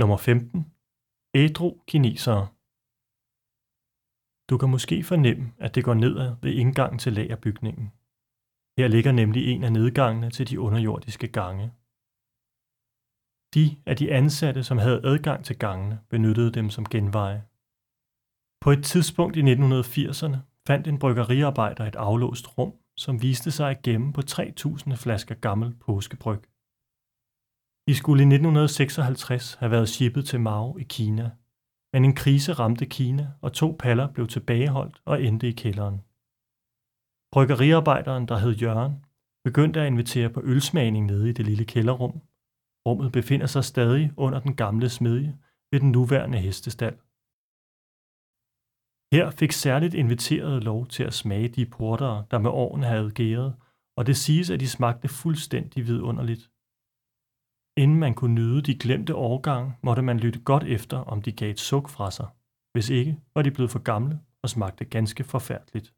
Nummer 15. Ædru kinesere. Du kan måske fornemme, at det går nedad ved indgangen til lagerbygningen. Her ligger nemlig en af nedgangene til de underjordiske gange. De af de ansatte, som havde adgang til gangene, benyttede dem som genveje. På et tidspunkt i 1980'erne fandt en bryggeriarbejder et aflåst rum, som viste sig at gemme på 3000 flasker gammel påskebryg. De skulle i 1956 have været shippet til Mao i Kina, men en krise ramte Kina, og to paller blev tilbageholdt og endte i kælderen. Bryggeriarbejderen, der hed Jørgen, begyndte at invitere på ølsmagning nede i det lille kælderrum. Rummet befinder sig stadig under den gamle smedje ved den nuværende hestestal. Her fik særligt inviterede lov til at smage de portere, der med årene havde gæret, og det siges, at de smagte fuldstændig vidunderligt. Inden man kunne nyde de glemte årgang, måtte man lytte godt efter, om de gav et suk fra sig. Hvis ikke, var de blevet for gamle og smagte ganske forfærdeligt.